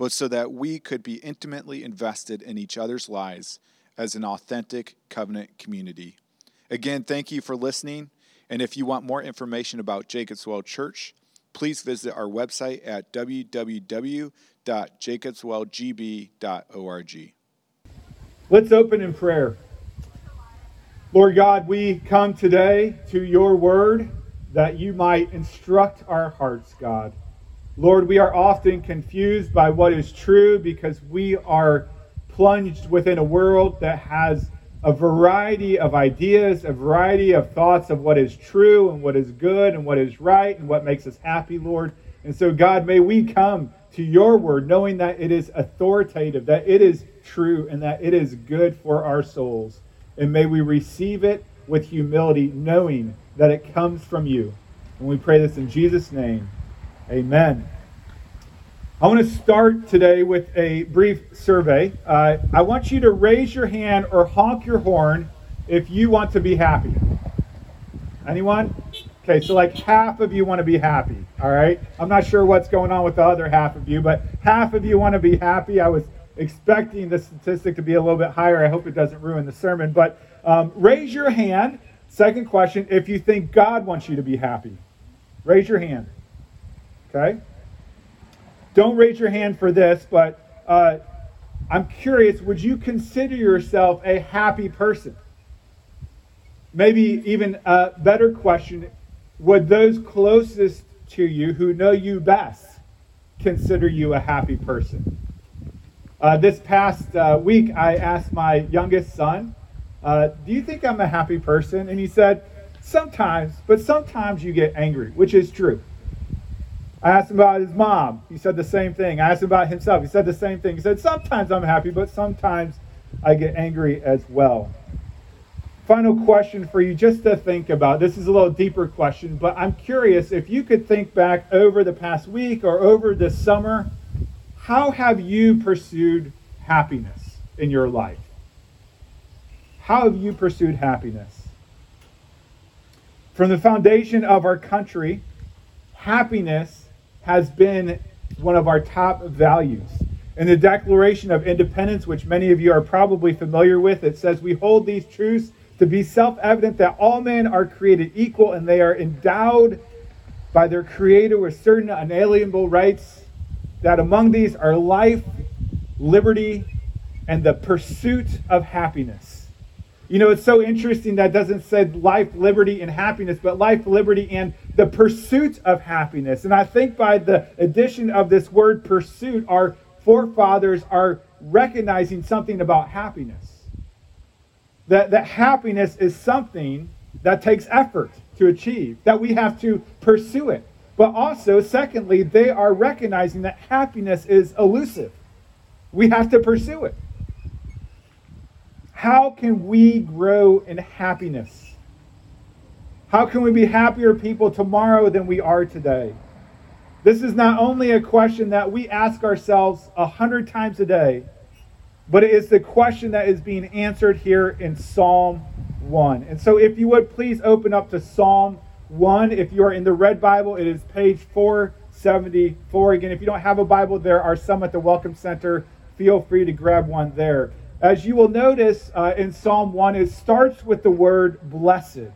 but so that we could be intimately invested in each other's lives as an authentic covenant community. Again, thank you for listening. And if you want more information about Jacobs Well Church, please visit our website at www.jacobswellgb.org. Let's open in prayer. Lord God, we come today to your word that you might instruct our hearts, God. Lord, we are often confused by what is true because we are plunged within a world that has a variety of ideas, a variety of thoughts of what is true and what is good and what is right and what makes us happy, Lord. And so, God, may we come to your word knowing that it is authoritative, that it is true, and that it is good for our souls. And may we receive it with humility, knowing that it comes from you. And we pray this in Jesus' name. Amen. I want to start today with a brief survey. Uh, I want you to raise your hand or honk your horn if you want to be happy. Anyone? Okay, so like half of you want to be happy, all right? I'm not sure what's going on with the other half of you, but half of you want to be happy. I was expecting the statistic to be a little bit higher. I hope it doesn't ruin the sermon, but um, raise your hand. Second question if you think God wants you to be happy, raise your hand. Okay? Don't raise your hand for this, but uh, I'm curious would you consider yourself a happy person? Maybe even a better question would those closest to you who know you best consider you a happy person? Uh, this past uh, week, I asked my youngest son, uh, Do you think I'm a happy person? And he said, Sometimes, but sometimes you get angry, which is true. I asked him about his mom. He said the same thing. I asked him about himself. He said the same thing. He said, Sometimes I'm happy, but sometimes I get angry as well. Final question for you just to think about. This is a little deeper question, but I'm curious if you could think back over the past week or over this summer, how have you pursued happiness in your life? How have you pursued happiness? From the foundation of our country, happiness has been one of our top values. In the Declaration of Independence, which many of you are probably familiar with, it says, We hold these truths to be self evident that all men are created equal and they are endowed by their Creator with certain unalienable rights, that among these are life, liberty, and the pursuit of happiness. You know, it's so interesting that doesn't say life, liberty, and happiness, but life, liberty, and the pursuit of happiness. And I think by the addition of this word pursuit, our forefathers are recognizing something about happiness. That, that happiness is something that takes effort to achieve, that we have to pursue it. But also, secondly, they are recognizing that happiness is elusive. We have to pursue it. How can we grow in happiness? How can we be happier people tomorrow than we are today? This is not only a question that we ask ourselves a hundred times a day, but it is the question that is being answered here in Psalm 1. And so, if you would please open up to Psalm 1. If you are in the Red Bible, it is page 474. Again, if you don't have a Bible, there are some at the Welcome Center. Feel free to grab one there. As you will notice uh, in Psalm 1, it starts with the word blessed.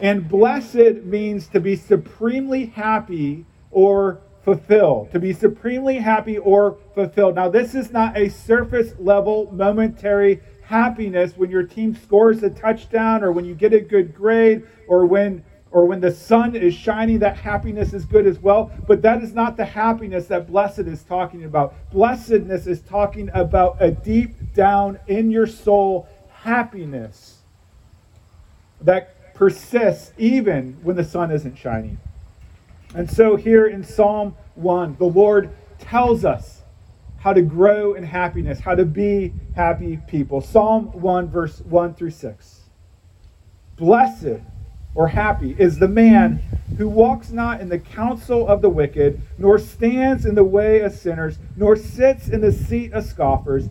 And blessed means to be supremely happy or fulfilled. To be supremely happy or fulfilled. Now, this is not a surface level, momentary happiness when your team scores a touchdown or when you get a good grade or when or when the sun is shining, that happiness is good as well. But that is not the happiness that blessed is talking about. Blessedness is talking about a deep down in your soul happiness that persists even when the sun isn't shining. And so here in Psalm 1, the Lord tells us how to grow in happiness, how to be happy people. Psalm 1, verse 1 through 6. Blessed or happy is the man who walks not in the counsel of the wicked, nor stands in the way of sinners, nor sits in the seat of scoffers,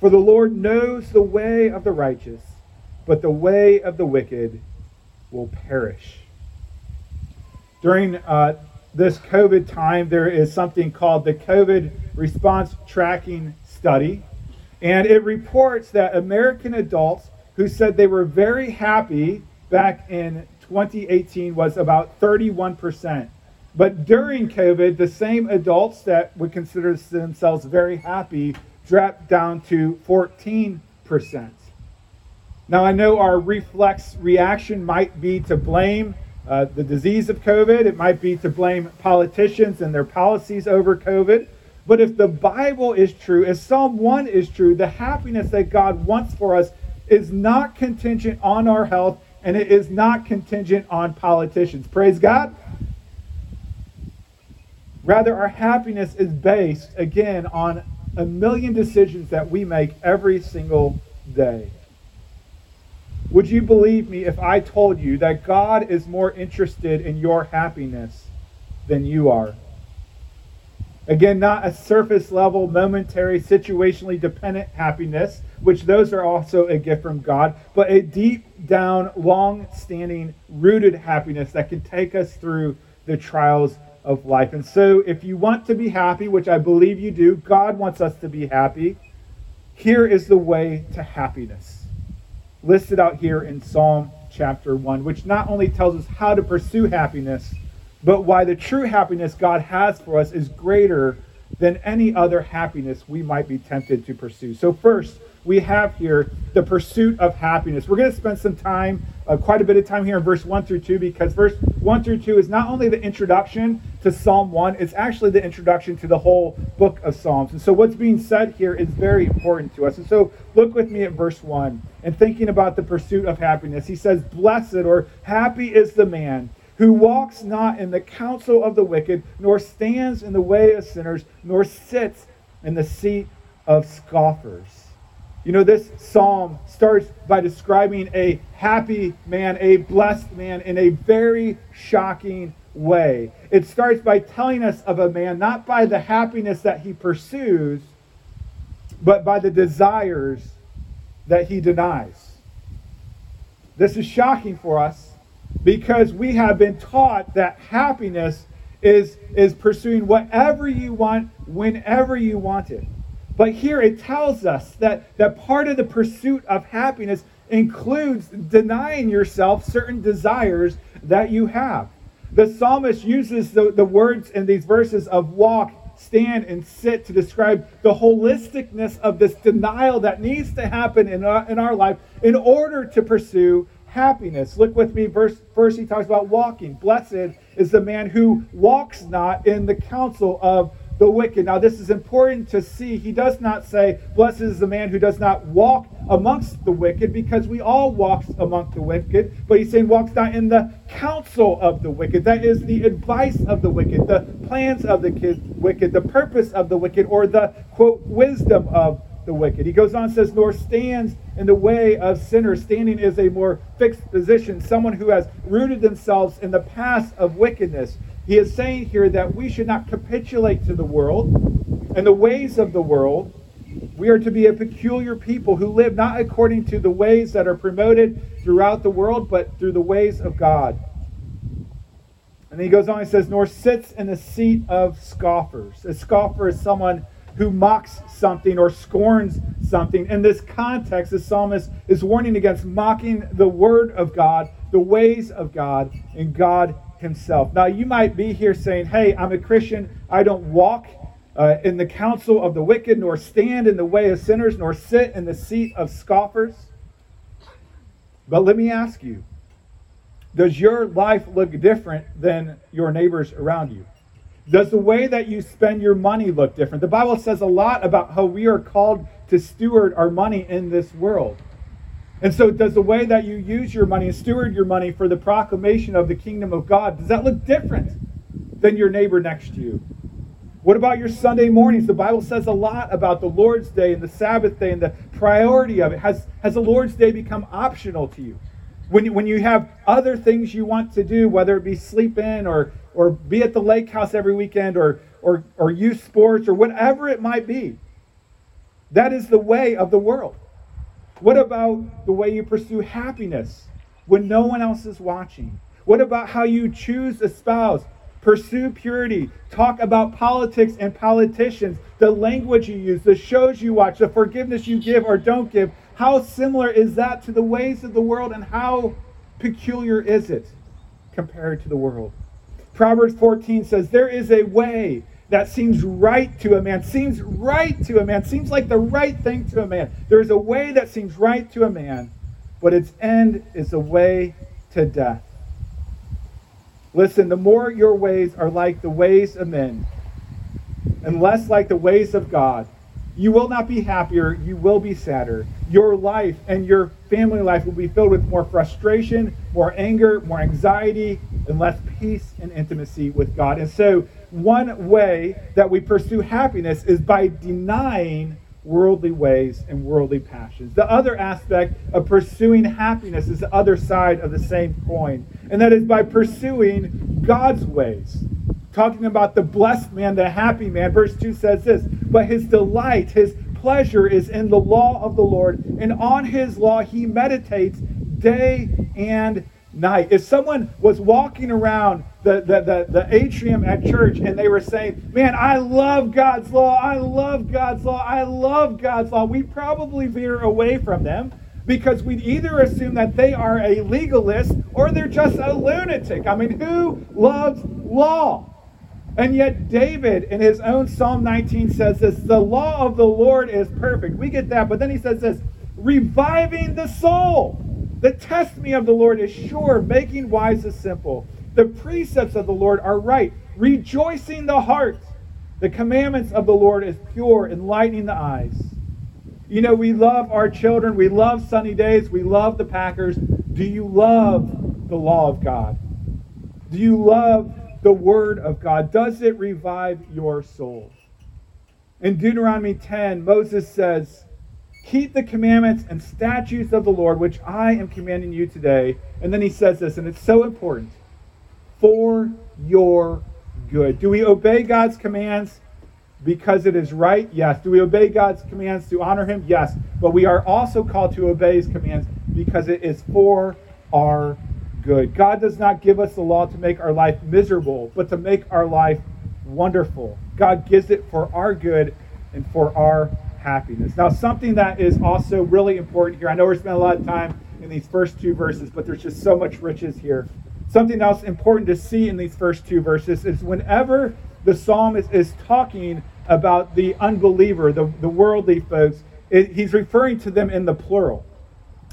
For the Lord knows the way of the righteous, but the way of the wicked will perish. During uh, this COVID time, there is something called the COVID Response Tracking Study, and it reports that American adults who said they were very happy back in 2018 was about 31%. But during COVID, the same adults that would consider themselves very happy dropped down to 14%. Now, I know our reflex reaction might be to blame uh, the disease of COVID, it might be to blame politicians and their policies over COVID. But if the Bible is true, if Psalm 1 is true, the happiness that God wants for us is not contingent on our health and it is not contingent on politicians. Praise God. Rather, our happiness is based, again, on a million decisions that we make every single day. Would you believe me if I told you that God is more interested in your happiness than you are? Again, not a surface level, momentary, situationally dependent happiness, which those are also a gift from God, but a deep down, long standing, rooted happiness that can take us through the trials of life. And so, if you want to be happy, which I believe you do, God wants us to be happy, here is the way to happiness. Listed out here in Psalm chapter 1, which not only tells us how to pursue happiness, but why the true happiness God has for us is greater than any other happiness we might be tempted to pursue. So, first, we have here the pursuit of happiness. We're going to spend some time, uh, quite a bit of time here in verse 1 through 2, because verse 1 through 2 is not only the introduction to Psalm 1, it's actually the introduction to the whole book of Psalms. And so what's being said here is very important to us. And so look with me at verse 1 and thinking about the pursuit of happiness. He says, Blessed or happy is the man who walks not in the counsel of the wicked, nor stands in the way of sinners, nor sits in the seat of scoffers. You know, this psalm starts by describing a happy man, a blessed man, in a very shocking way. It starts by telling us of a man not by the happiness that he pursues, but by the desires that he denies. This is shocking for us because we have been taught that happiness is, is pursuing whatever you want whenever you want it. But here it tells us that, that part of the pursuit of happiness includes denying yourself certain desires that you have. The psalmist uses the, the words in these verses of walk, stand, and sit to describe the holisticness of this denial that needs to happen in our, in our life in order to pursue happiness. Look with me, verse first he talks about walking. Blessed is the man who walks not in the counsel of the wicked. Now, this is important to see. He does not say, Blessed is the man who does not walk amongst the wicked, because we all walk among the wicked. But he's saying, walks not in the counsel of the wicked. That is the advice of the wicked, the plans of the wicked, the purpose of the wicked, or the, quote, wisdom of the wicked. He goes on and says, Nor stands in the way of sinners. Standing is a more fixed position, someone who has rooted themselves in the path of wickedness. He is saying here that we should not capitulate to the world and the ways of the world. We are to be a peculiar people who live not according to the ways that are promoted throughout the world, but through the ways of God. And he goes on and says, Nor sits in the seat of scoffers. A scoffer is someone who mocks something or scorns something. In this context, the psalmist is warning against mocking the word of God, the ways of God, and God himself. Now, you might be here saying, Hey, I'm a Christian. I don't walk uh, in the counsel of the wicked, nor stand in the way of sinners, nor sit in the seat of scoffers. But let me ask you does your life look different than your neighbors around you? Does the way that you spend your money look different? The Bible says a lot about how we are called to steward our money in this world. And so, does the way that you use your money and steward your money for the proclamation of the kingdom of God, does that look different than your neighbor next to you? What about your Sunday mornings? The Bible says a lot about the Lord's Day and the Sabbath day and the priority of it. Has, has the Lord's Day become optional to you? When you, when you have other things you want to do, whether it be sleep in or, or be at the lake house every weekend or, or, or youth sports or whatever it might be, that is the way of the world. What about the way you pursue happiness when no one else is watching? What about how you choose a spouse pursue purity, talk about politics and politicians, the language you use, the shows you watch, the forgiveness you give or don't give. How similar is that to the ways of the world and how peculiar is it compared to the world? Proverbs 14 says, There is a way that seems right to a man, seems right to a man, seems like the right thing to a man. There is a way that seems right to a man, but its end is a way to death. Listen, the more your ways are like the ways of men and less like the ways of God, you will not be happier, you will be sadder. Your life and your family life will be filled with more frustration, more anger, more anxiety, and less peace and intimacy with God. And so, one way that we pursue happiness is by denying worldly ways and worldly passions. The other aspect of pursuing happiness is the other side of the same coin, and that is by pursuing God's ways. Talking about the blessed man, the happy man. Verse 2 says this But his delight, his pleasure is in the law of the Lord, and on his law he meditates day and night. If someone was walking around the, the, the, the, atrium at church and they were saying, Man, I love God's law, I love God's law, I love God's law, we probably veer away from them because we'd either assume that they are a legalist or they're just a lunatic. I mean, who loves law? And yet, David, in his own Psalm 19, says this the law of the Lord is perfect. We get that, but then he says this reviving the soul. The testimony of the Lord is sure, making wise the simple. The precepts of the Lord are right, rejoicing the heart. The commandments of the Lord is pure, enlightening the eyes. You know, we love our children. We love sunny days. We love the Packers. Do you love the law of God? Do you love the word of God? Does it revive your soul? In Deuteronomy 10, Moses says, Keep the commandments and statutes of the Lord, which I am commanding you today. And then he says this, and it's so important for your good. Do we obey God's commands because it is right? Yes. Do we obey God's commands to honor him? Yes. But we are also called to obey his commands because it is for our good. God does not give us the law to make our life miserable, but to make our life wonderful. God gives it for our good and for our happiness. Now, something that is also really important here, I know we're spending a lot of time in these first two verses, but there's just so much riches here. Something else important to see in these first two verses is whenever the psalmist is talking about the unbeliever, the, the worldly folks, it, he's referring to them in the plural.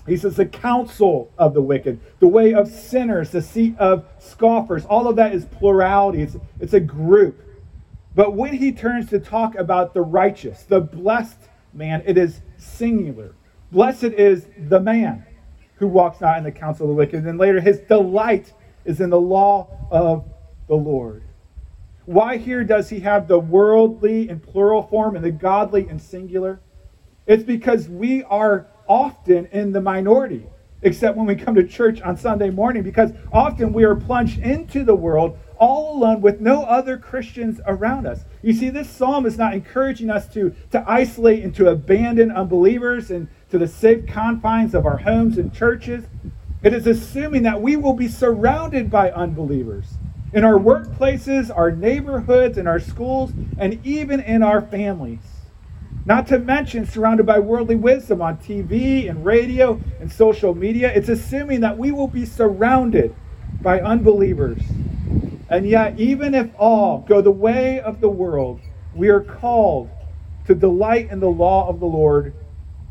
He says the counsel of the wicked, the way of sinners, the seat of scoffers. All of that is plurality. It's, it's a group. But when he turns to talk about the righteous, the blessed man, it is singular. Blessed is the man who walks not in the counsel of the wicked. And then later, his delight is in the law of the Lord. Why here does he have the worldly in plural form and the godly in singular? It's because we are often in the minority, except when we come to church on Sunday morning, because often we are plunged into the world all alone with no other Christians around us. You see, this psalm is not encouraging us to, to isolate and to abandon unbelievers and to the safe confines of our homes and churches. It is assuming that we will be surrounded by unbelievers in our workplaces, our neighborhoods, in our schools, and even in our families. Not to mention surrounded by worldly wisdom on TV and radio and social media. It's assuming that we will be surrounded by unbelievers and yet, even if all go the way of the world, We are called to delight in the law of the Lord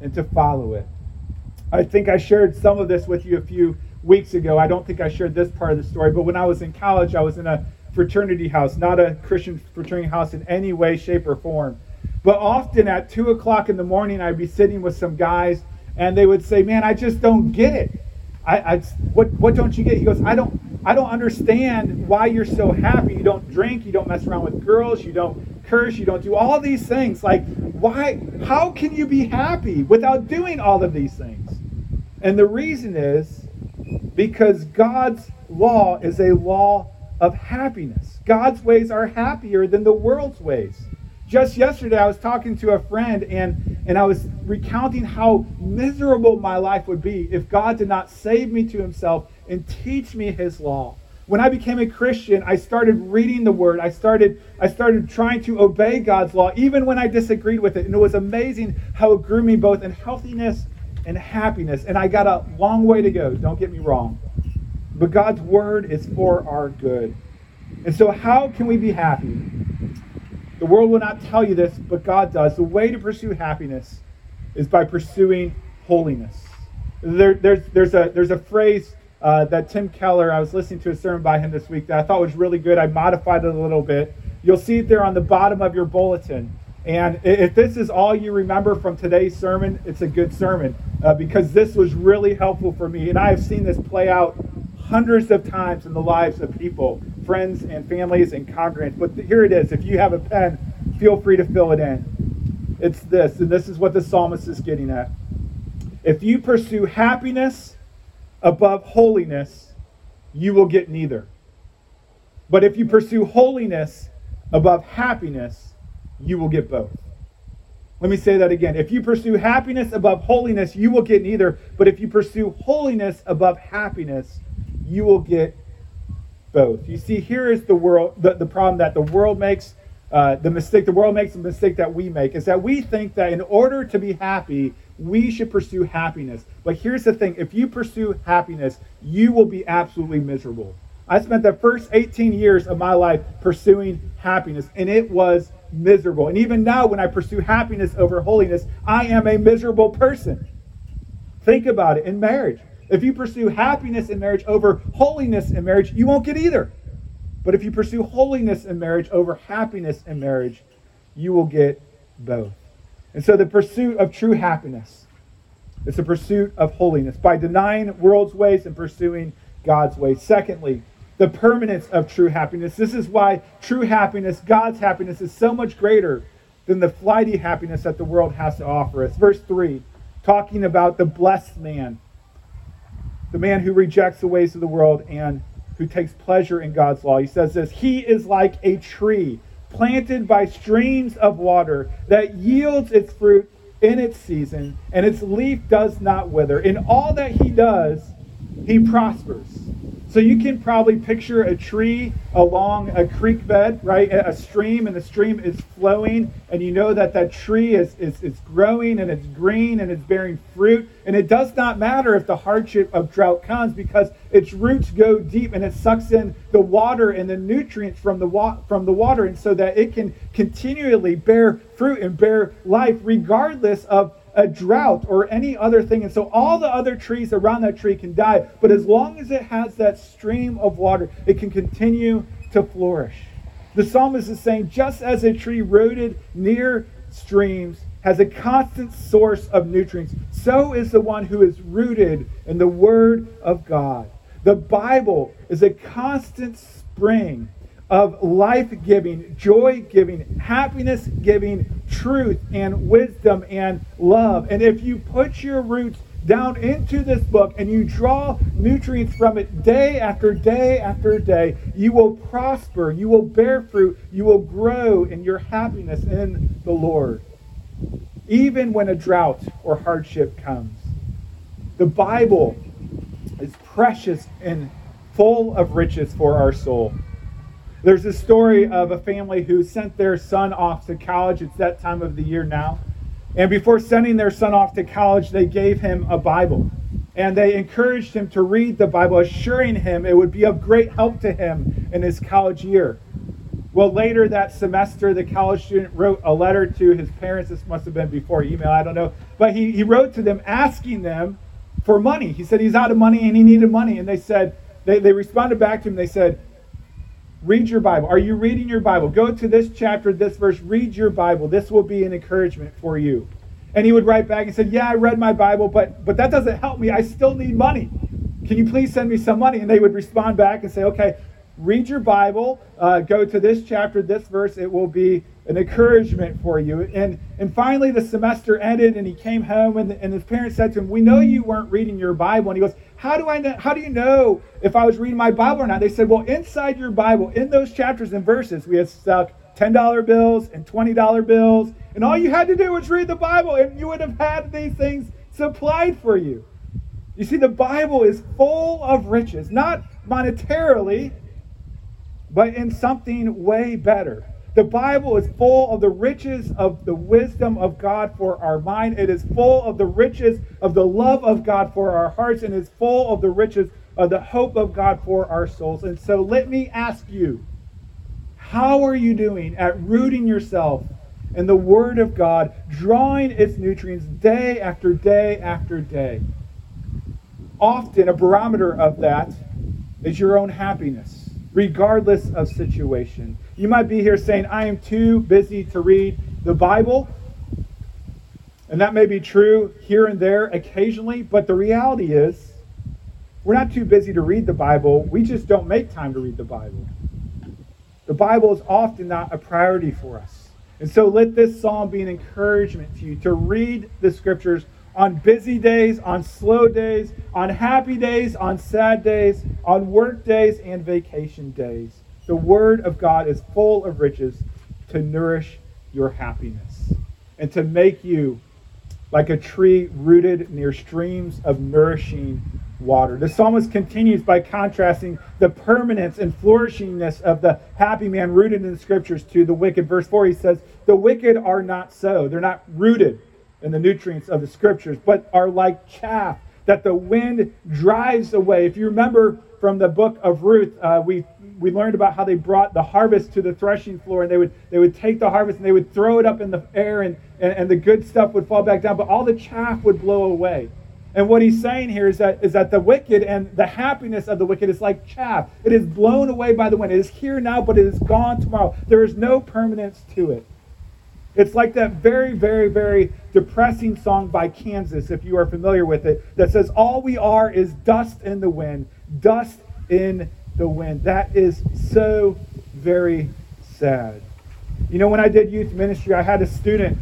and to follow it. I think I shared some of this with you a few weeks ago. I don't think I shared this part of the story, but when I was in college, I was in a fraternity house, not a Christian fraternity house in any way, shape, or form. But often at 2 o'clock in the morning, I'd be sitting with some guys, and they would say, Man, I just don't get it. I, I, what, what don't you get? He goes, I don't, I don't understand why you're so happy. You don't drink, you don't mess around with girls, you don't curse, you don't do all these things. Like, why, how can you be happy without doing all of these things? And the reason is because God's law is a law of happiness. God's ways are happier than the world's ways. Just yesterday, I was talking to a friend and, and I was recounting how miserable my life would be if God did not save me to himself and teach me his law. When I became a Christian, I started reading the word. I started, I started trying to obey God's law, even when I disagreed with it. And it was amazing how it grew me both in healthiness and happiness. And I got a long way to go, don't get me wrong. But God's word is for our good. And so, how can we be happy? The world will not tell you this, but God does. The way to pursue happiness is by pursuing holiness. There, there's, there's, a, there's a phrase uh, that Tim Keller, I was listening to a sermon by him this week that I thought was really good. I modified it a little bit. You'll see it there on the bottom of your bulletin. And if this is all you remember from today's sermon, it's a good sermon uh, because this was really helpful for me. And I have seen this play out hundreds of times in the lives of people, friends and families and congregants. But here it is. If you have a pen, feel free to fill it in. It's this, and this is what the psalmist is getting at. If you pursue happiness above holiness, you will get neither. But if you pursue holiness above happiness, you will get both. Let me say that again. If you pursue happiness above holiness, you will get neither. But if you pursue holiness above happiness, you will get both. You see, here is the world, the, the problem that the world makes, uh, the mistake the world makes, the mistake that we make is that we think that in order to be happy, we should pursue happiness. But here's the thing if you pursue happiness, you will be absolutely miserable. I spent the first 18 years of my life pursuing happiness, and it was miserable. And even now, when I pursue happiness over holiness, I am a miserable person. Think about it in marriage. If you pursue happiness in marriage over holiness in marriage, you won't get either. But if you pursue holiness in marriage over happiness in marriage, you will get both. And so the pursuit of true happiness is the pursuit of holiness by denying world's ways and pursuing God's ways. Secondly, the permanence of true happiness. This is why true happiness, God's happiness, is so much greater than the flighty happiness that the world has to offer us. Verse 3, talking about the blessed man, the man who rejects the ways of the world and who takes pleasure in God's law. He says this He is like a tree planted by streams of water that yields its fruit in its season, and its leaf does not wither. In all that he does, he prospers. So you can probably picture a tree along a creek bed, right? A stream, and the stream is flowing, and you know that that tree is, is, is growing and it's green and it's bearing fruit. And it does not matter if the hardship of drought comes because its roots go deep and it sucks in the water and the nutrients from the, wa- from the water, and so that it can continually bear fruit and bear life regardless of a drought or any other thing. And so all the other trees around that tree can die. But as long as it has that stream of water, it can continue to flourish. The psalmist is saying, just as a tree rooted near streams has a constant source of nutrients, so is the one who is rooted in the Word of God. The Bible is a constant spring of life giving, joy giving, happiness giving truth and wisdom and love. And if you put your roots down into this book and you draw nutrients from it day after day after day, you will prosper, you will bear fruit, you will grow in your happiness in the Lord. Even when a drought or hardship comes. The Bible is precious and full of riches for our soul. There's a story of a family who sent their son off to college. It's that time of the year now. And before sending their son off to college, they gave him a Bible. And they encouraged him to read the Bible, assuring him it would be of great help to him in his college year. Well, later that semester, the college student wrote a letter to his parents. This must have been before email, I don't know. But he, he wrote to them asking them for money. He said he's out of money and he needed money. And they said, they, they responded back to him. They said, Read your Bible. Are you reading your Bible? Go to this chapter, this verse, read your Bible. This will be an encouragement for you. And he would write back and said, Yeah, I read my Bible, but but that doesn't help me. I still need money. Can you please send me some money? And they would respond back and say, Okay, read your Bible, uh, go to this chapter, this verse. It will be an encouragement for you. And, and finally, the semester ended, and he came home, and, and his parents said to him, We know you weren't reading your Bible. And he goes, how do I know, how do you know if I was reading my Bible or not? They said, Well, inside your Bible, in those chapters and verses, we had stuck $10 bills and $20 bills, and all you had to do was read the Bible, and you would have had these things supplied for you. You see, the Bible is full of riches, not monetarily, but in something way better. The Bible is full of the riches of the wisdom of God for our mind. It is full of the riches of the love of God for our hearts, and it's full of the riches of the hope of God for our souls. And so let me ask you how are you doing at rooting yourself in the Word of God, drawing its nutrients day after day after day? Often, a barometer of that is your own happiness regardless of situation. You might be here saying, I am too busy to read the Bible. And that may be true here and there occasionally, but the reality is, we're not too busy to read the Bible. We just don't make time to read the Bible. The Bible is often not a priority for us. And so let this psalm be an encouragement to you to read the scriptures on busy days, on slow days, on happy days, on sad days, on work days, and vacation days. The Word of God is full of riches to nourish your happiness and to make you like a tree rooted near streams of nourishing water. The psalmist continues by contrasting the permanence and flourishingness of the happy man rooted in the scriptures to the wicked. Verse 4, he says, The wicked are not so. They're not rooted in the nutrients of the scriptures, but are like chaff that the wind drives away. If you remember from the book of Ruth, uh, we we learned about how they brought the harvest to the threshing floor, and they would they would take the harvest and they would throw it up in the air, and, and, and the good stuff would fall back down, but all the chaff would blow away. And what he's saying here is that is that the wicked and the happiness of the wicked is like chaff. It is blown away by the wind. It is here now, but it is gone tomorrow. There is no permanence to it. It's like that very, very, very depressing song by Kansas, if you are familiar with it, that says, All we are is dust in the wind, dust in the wind. That is so very sad. You know, when I did youth ministry, I had a student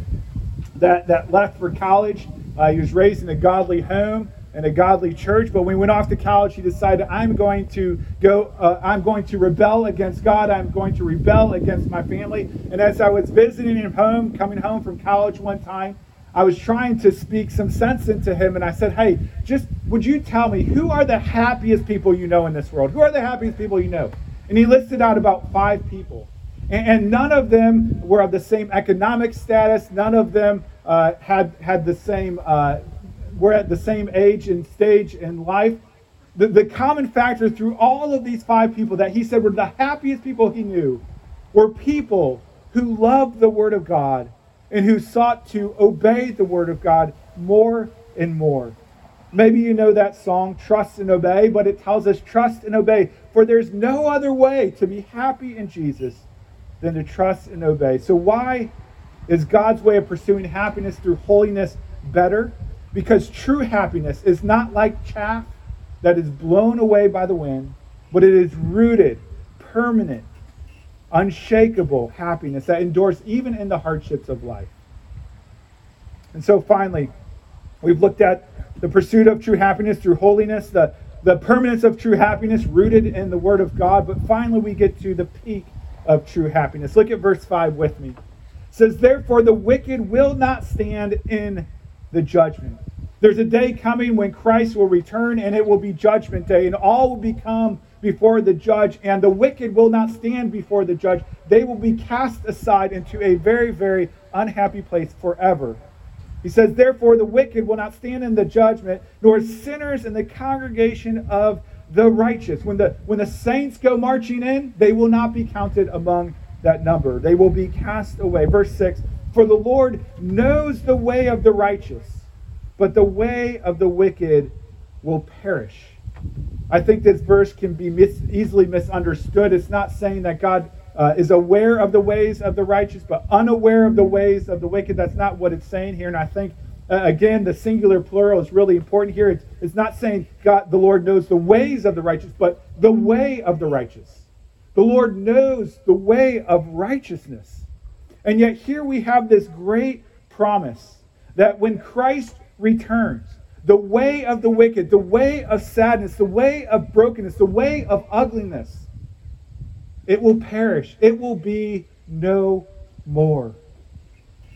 that, that left for college. Uh, he was raised in a godly home and a godly church. But when he went off to college, he decided, I'm going to go, uh, I'm going to rebel against God. I'm going to rebel against my family. And as I was visiting him home, coming home from college one time, I was trying to speak some sense into him. And I said, Hey, just would you tell me who are the happiest people you know in this world? Who are the happiest people you know? And he listed out about five people. And, and none of them were of the same economic status. None of them uh, had, had the same uh, we're at the same age and stage in life. The, the common factor through all of these five people that he said were the happiest people he knew were people who loved the Word of God and who sought to obey the Word of God more and more. Maybe you know that song, Trust and Obey, but it tells us trust and obey. For there's no other way to be happy in Jesus than to trust and obey. So, why is God's way of pursuing happiness through holiness better? Because true happiness is not like chaff that is blown away by the wind, but it is rooted, permanent, unshakable happiness that endures even in the hardships of life. And so finally, we've looked at the pursuit of true happiness through holiness, the, the permanence of true happiness rooted in the Word of God. But finally, we get to the peak of true happiness. Look at verse 5 with me. It says, Therefore, the wicked will not stand in the judgment. There's a day coming when Christ will return and it will be judgment day, and all will become before the judge, and the wicked will not stand before the judge. They will be cast aside into a very, very unhappy place forever. He says, Therefore, the wicked will not stand in the judgment, nor sinners in the congregation of the righteous. When the, when the saints go marching in, they will not be counted among that number. They will be cast away. Verse 6 For the Lord knows the way of the righteous, but the way of the wicked will perish. I think this verse can be mis- easily misunderstood. It's not saying that God uh, is aware of the ways of the righteous, but unaware of the ways of the wicked. That's not what it's saying here. And I think, uh, again, the singular plural is really important here. It's, it's not saying God, the Lord knows the ways of the righteous, but the way of the righteous. The Lord knows the way of righteousness. And yet, here we have this great promise that when Christ returns, the way of the wicked, the way of sadness, the way of brokenness, the way of ugliness, it will perish. It will be no more.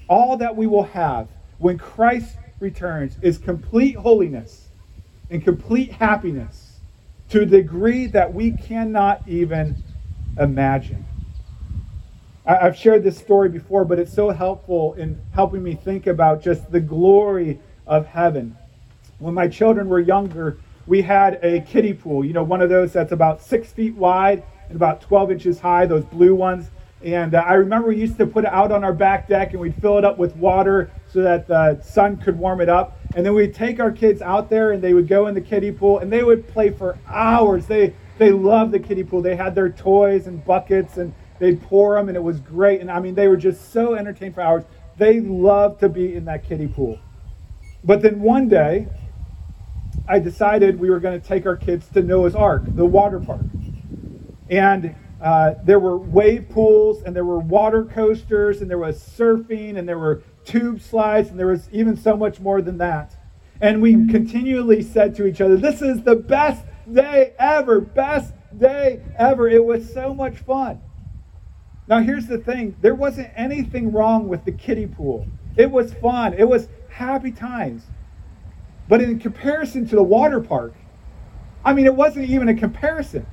All that we will have when Christ returns is complete holiness and complete happiness to a degree that we cannot even imagine. I've shared this story before, but it's so helpful in helping me think about just the glory of heaven. When my children were younger, we had a kiddie pool, you know, one of those that's about six feet wide about 12 inches high, those blue ones. And uh, I remember we used to put it out on our back deck and we'd fill it up with water so that the sun could warm it up. And then we'd take our kids out there and they would go in the kiddie pool and they would play for hours. They, they loved the kiddie pool. They had their toys and buckets and they'd pour them and it was great. And I mean, they were just so entertained for hours. They loved to be in that kiddie pool. But then one day, I decided we were going to take our kids to Noah's Ark, the water park. And uh, there were wave pools, and there were water coasters, and there was surfing, and there were tube slides, and there was even so much more than that. And we continually said to each other, This is the best day ever, best day ever. It was so much fun. Now, here's the thing there wasn't anything wrong with the kiddie pool, it was fun, it was happy times. But in comparison to the water park, I mean, it wasn't even a comparison.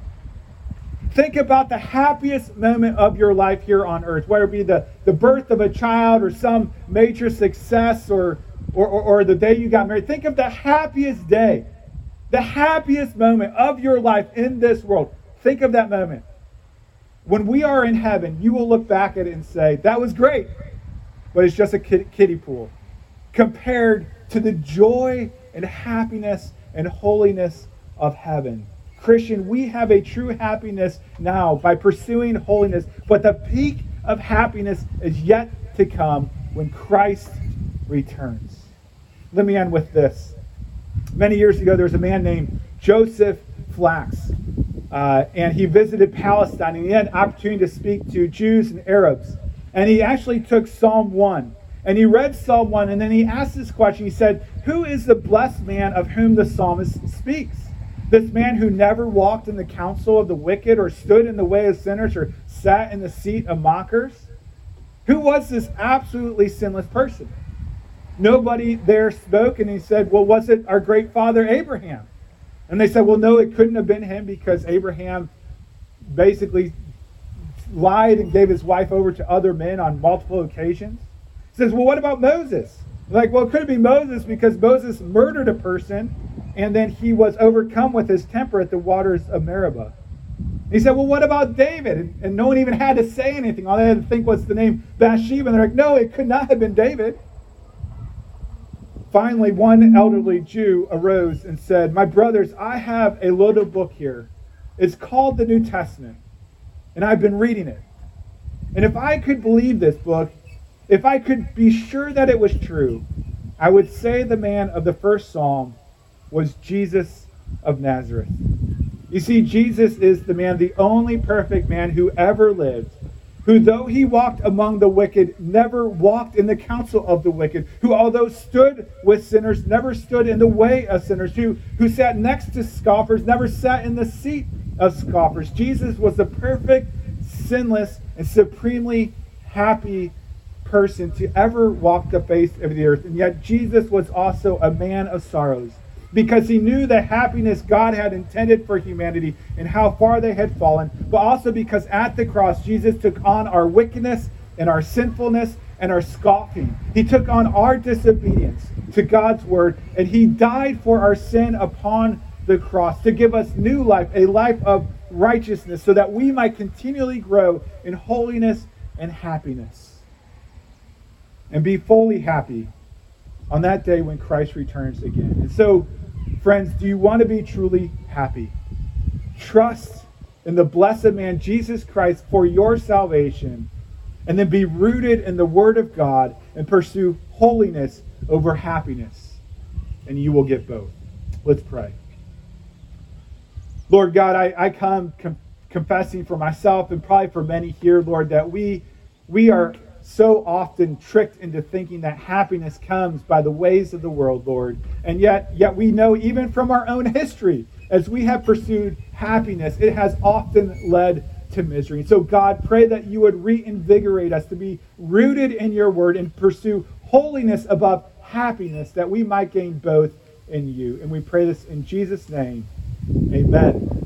Think about the happiest moment of your life here on earth, whether it be the, the birth of a child or some major success or, or, or, or the day you got married. Think of the happiest day, the happiest moment of your life in this world. Think of that moment. When we are in heaven, you will look back at it and say, that was great, but it's just a kiddie pool compared to the joy and happiness and holiness of heaven. Christian, we have a true happiness now by pursuing holiness, but the peak of happiness is yet to come when Christ returns. Let me end with this. Many years ago, there was a man named Joseph Flacks, uh, and he visited Palestine, and he had an opportunity to speak to Jews and Arabs. And he actually took Psalm 1 and he read Psalm 1, and then he asked this question. He said, Who is the blessed man of whom the psalmist speaks? This man who never walked in the counsel of the wicked, or stood in the way of sinners, or sat in the seat of mockers? Who was this absolutely sinless person? Nobody there spoke, and he said, Well, was it our great father Abraham? And they said, Well, no, it couldn't have been him because Abraham basically lied and gave his wife over to other men on multiple occasions He says, well, what about Moses? Like, well, could it be Moses because Moses murdered a person and then he was overcome with his temper at the waters of Meribah? He said, well, what about David? And, and no one even had to say anything. All they had to think was the name Bathsheba. And they're like, no, it could not have been David. Finally, one elderly Jew arose and said, My brothers, I have a little book here. It's called the New Testament, and I've been reading it. And if I could believe this book, if I could be sure that it was true, I would say the man of the first psalm was Jesus of Nazareth. You see, Jesus is the man, the only perfect man who ever lived, who, though he walked among the wicked, never walked in the counsel of the wicked, who, although stood with sinners, never stood in the way of sinners, who, who sat next to scoffers, never sat in the seat of scoffers. Jesus was the perfect, sinless, and supremely happy person to ever walk the face of the earth. And yet Jesus was also a man of sorrows because he knew the happiness God had intended for humanity and how far they had fallen, but also because at the cross Jesus took on our wickedness and our sinfulness and our scoffing. He took on our disobedience to God's word and he died for our sin upon the cross to give us new life, a life of righteousness so that we might continually grow in holiness and happiness and be fully happy on that day when Christ returns again. And so, friends, do you want to be truly happy? Trust in the blessed man Jesus Christ for your salvation, and then be rooted in the Word of God and pursue holiness over happiness, and you will get both. Let's pray. Lord God, I, I come com- confessing for myself and probably for many here, Lord, that we we are so often tricked into thinking that happiness comes by the ways of the world, Lord. And yet, yet we know even from our own history, as we have pursued happiness, it has often led to misery. So, God, pray that you would reinvigorate us to be rooted in your word and pursue holiness above happiness, that we might gain both in you. And we pray this in Jesus' name. Amen.